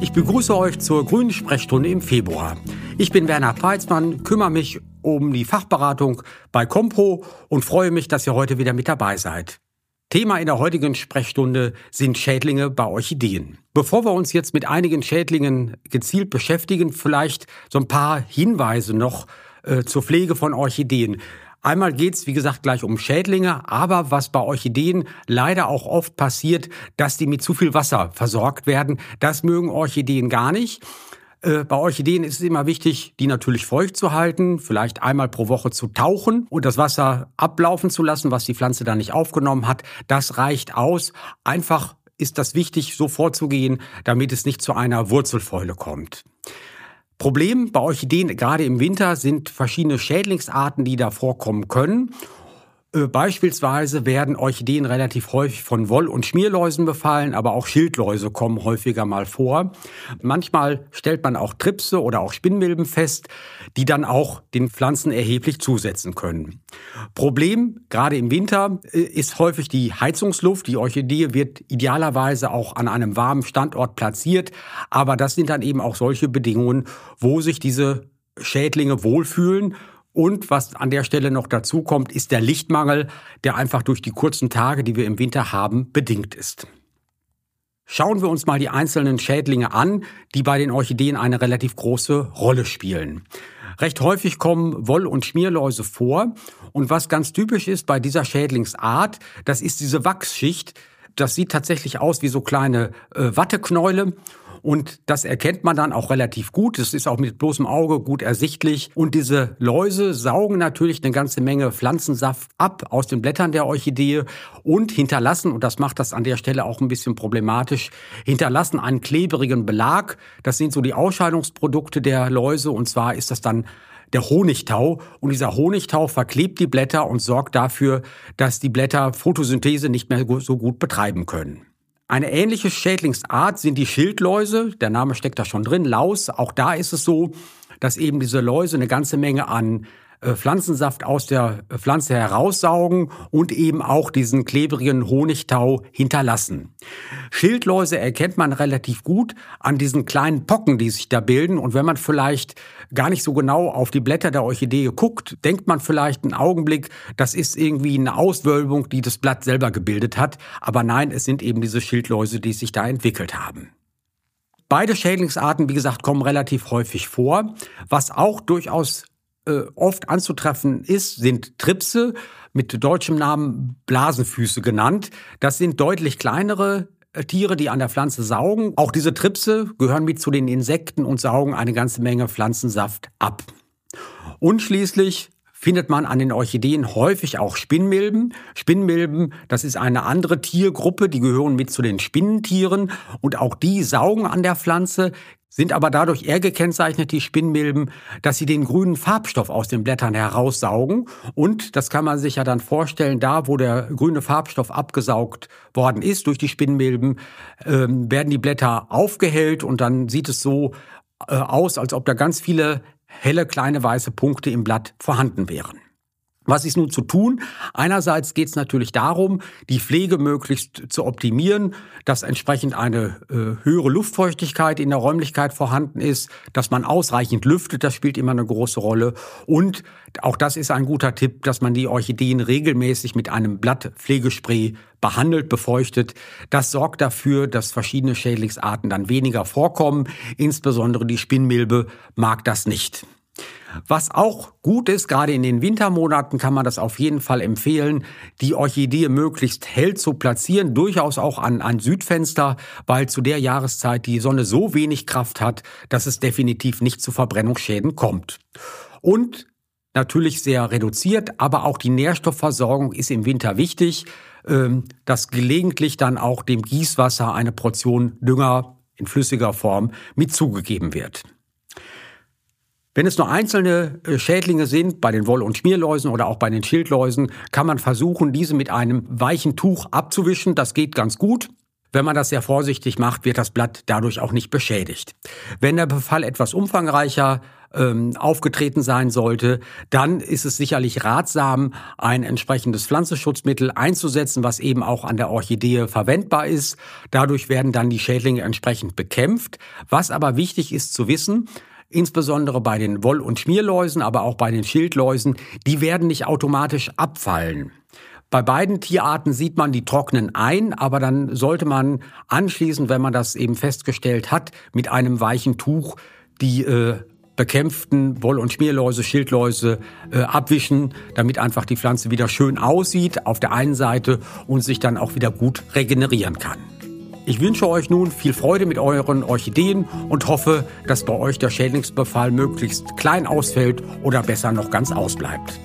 Ich begrüße euch zur Grünen Sprechstunde im Februar. Ich bin Werner Preitzmann, kümmere mich um die Fachberatung bei Compro und freue mich, dass ihr heute wieder mit dabei seid. Thema in der heutigen Sprechstunde sind Schädlinge bei Orchideen. Bevor wir uns jetzt mit einigen Schädlingen gezielt beschäftigen, vielleicht so ein paar Hinweise noch äh, zur Pflege von Orchideen. Einmal geht's, wie gesagt, gleich um Schädlinge, aber was bei Orchideen leider auch oft passiert, dass die mit zu viel Wasser versorgt werden. Das mögen Orchideen gar nicht. Äh, bei Orchideen ist es immer wichtig, die natürlich feucht zu halten, vielleicht einmal pro Woche zu tauchen und das Wasser ablaufen zu lassen, was die Pflanze da nicht aufgenommen hat. Das reicht aus. Einfach ist das wichtig, so vorzugehen, damit es nicht zu einer Wurzelfäule kommt. Problem bei Orchideen, gerade im Winter, sind verschiedene Schädlingsarten, die da vorkommen können. Äh, beispielsweise werden Orchideen relativ häufig von Woll- und Schmierläusen befallen, aber auch Schildläuse kommen häufiger mal vor. Manchmal stellt man auch Tripse oder auch Spinnmilben fest, die dann auch den Pflanzen erheblich zusetzen können. Problem, gerade im Winter, äh, ist häufig die Heizungsluft. Die Orchidee wird idealerweise auch an einem warmen Standort platziert, aber das sind dann eben auch solche Bedingungen, wo sich diese Schädlinge wohlfühlen und was an der Stelle noch dazu kommt, ist der Lichtmangel, der einfach durch die kurzen Tage, die wir im Winter haben, bedingt ist. Schauen wir uns mal die einzelnen Schädlinge an, die bei den Orchideen eine relativ große Rolle spielen. Recht häufig kommen Woll- und Schmierläuse vor. Und was ganz typisch ist bei dieser Schädlingsart, das ist diese Wachsschicht. Das sieht tatsächlich aus wie so kleine äh, Watteknäule. Und das erkennt man dann auch relativ gut. Das ist auch mit bloßem Auge gut ersichtlich. Und diese Läuse saugen natürlich eine ganze Menge Pflanzensaft ab aus den Blättern der Orchidee und hinterlassen, und das macht das an der Stelle auch ein bisschen problematisch, hinterlassen einen klebrigen Belag. Das sind so die Ausscheidungsprodukte der Läuse. Und zwar ist das dann der Honigtau. Und dieser Honigtau verklebt die Blätter und sorgt dafür, dass die Blätter Photosynthese nicht mehr so gut betreiben können. Eine ähnliche Schädlingsart sind die Schildläuse. Der Name steckt da schon drin. Laus. Auch da ist es so, dass eben diese Läuse eine ganze Menge an Pflanzensaft aus der Pflanze heraussaugen und eben auch diesen klebrigen Honigtau hinterlassen. Schildläuse erkennt man relativ gut an diesen kleinen Pocken, die sich da bilden. Und wenn man vielleicht gar nicht so genau auf die Blätter der Orchidee guckt, denkt man vielleicht einen Augenblick, das ist irgendwie eine Auswölbung, die das Blatt selber gebildet hat. Aber nein, es sind eben diese Schildläuse, die sich da entwickelt haben. Beide Schädlingsarten, wie gesagt, kommen relativ häufig vor. Was auch durchaus äh, oft anzutreffen ist, sind Tripse, mit deutschem Namen Blasenfüße genannt. Das sind deutlich kleinere äh, Tiere, die an der Pflanze saugen. Auch diese Tripse gehören mit zu den Insekten und saugen eine ganze Menge Pflanzensaft ab. Und schließlich findet man an den Orchideen häufig auch Spinnmilben. Spinnmilben, das ist eine andere Tiergruppe, die gehören mit zu den Spinnentieren und auch die saugen an der Pflanze, sind aber dadurch eher gekennzeichnet, die Spinnmilben, dass sie den grünen Farbstoff aus den Blättern heraussaugen. Und das kann man sich ja dann vorstellen, da wo der grüne Farbstoff abgesaugt worden ist durch die Spinnmilben, äh, werden die Blätter aufgehellt und dann sieht es so äh, aus, als ob da ganz viele helle kleine weiße Punkte im Blatt vorhanden wären. Was ist nun zu tun? Einerseits geht es natürlich darum, die Pflege möglichst zu optimieren, dass entsprechend eine äh, höhere Luftfeuchtigkeit in der Räumlichkeit vorhanden ist, dass man ausreichend lüftet, das spielt immer eine große Rolle. Und auch das ist ein guter Tipp, dass man die Orchideen regelmäßig mit einem Blattpflegespray behandelt, befeuchtet. Das sorgt dafür, dass verschiedene Schädlingsarten dann weniger vorkommen. Insbesondere die Spinnmilbe mag das nicht. Was auch gut ist, gerade in den Wintermonaten kann man das auf jeden Fall empfehlen, die Orchidee möglichst hell zu platzieren, durchaus auch an ein Südfenster, weil zu der Jahreszeit die Sonne so wenig Kraft hat, dass es definitiv nicht zu Verbrennungsschäden kommt. Und natürlich sehr reduziert, aber auch die Nährstoffversorgung ist im Winter wichtig, ähm, dass gelegentlich dann auch dem Gießwasser eine Portion Dünger in flüssiger Form mit zugegeben wird. Wenn es nur einzelne äh, Schädlinge sind, bei den Woll- und Schmierläusen oder auch bei den Schildläusen, kann man versuchen, diese mit einem weichen Tuch abzuwischen. Das geht ganz gut. Wenn man das sehr vorsichtig macht, wird das Blatt dadurch auch nicht beschädigt. Wenn der Befall etwas umfangreicher ähm, aufgetreten sein sollte, dann ist es sicherlich ratsam, ein entsprechendes Pflanzenschutzmittel einzusetzen, was eben auch an der Orchidee verwendbar ist. Dadurch werden dann die Schädlinge entsprechend bekämpft. Was aber wichtig ist zu wissen, insbesondere bei den Woll- und Schmierläusen, aber auch bei den Schildläusen, die werden nicht automatisch abfallen. Bei beiden Tierarten sieht man die trocknen ein, aber dann sollte man anschließend, wenn man das eben festgestellt hat, mit einem weichen Tuch die äh, bekämpften Woll- und Schmierläuse, Schildläuse äh, abwischen, damit einfach die Pflanze wieder schön aussieht auf der einen Seite und sich dann auch wieder gut regenerieren kann. Ich wünsche euch nun viel Freude mit euren Orchideen und hoffe, dass bei euch der Schädlingsbefall möglichst klein ausfällt oder besser noch ganz ausbleibt.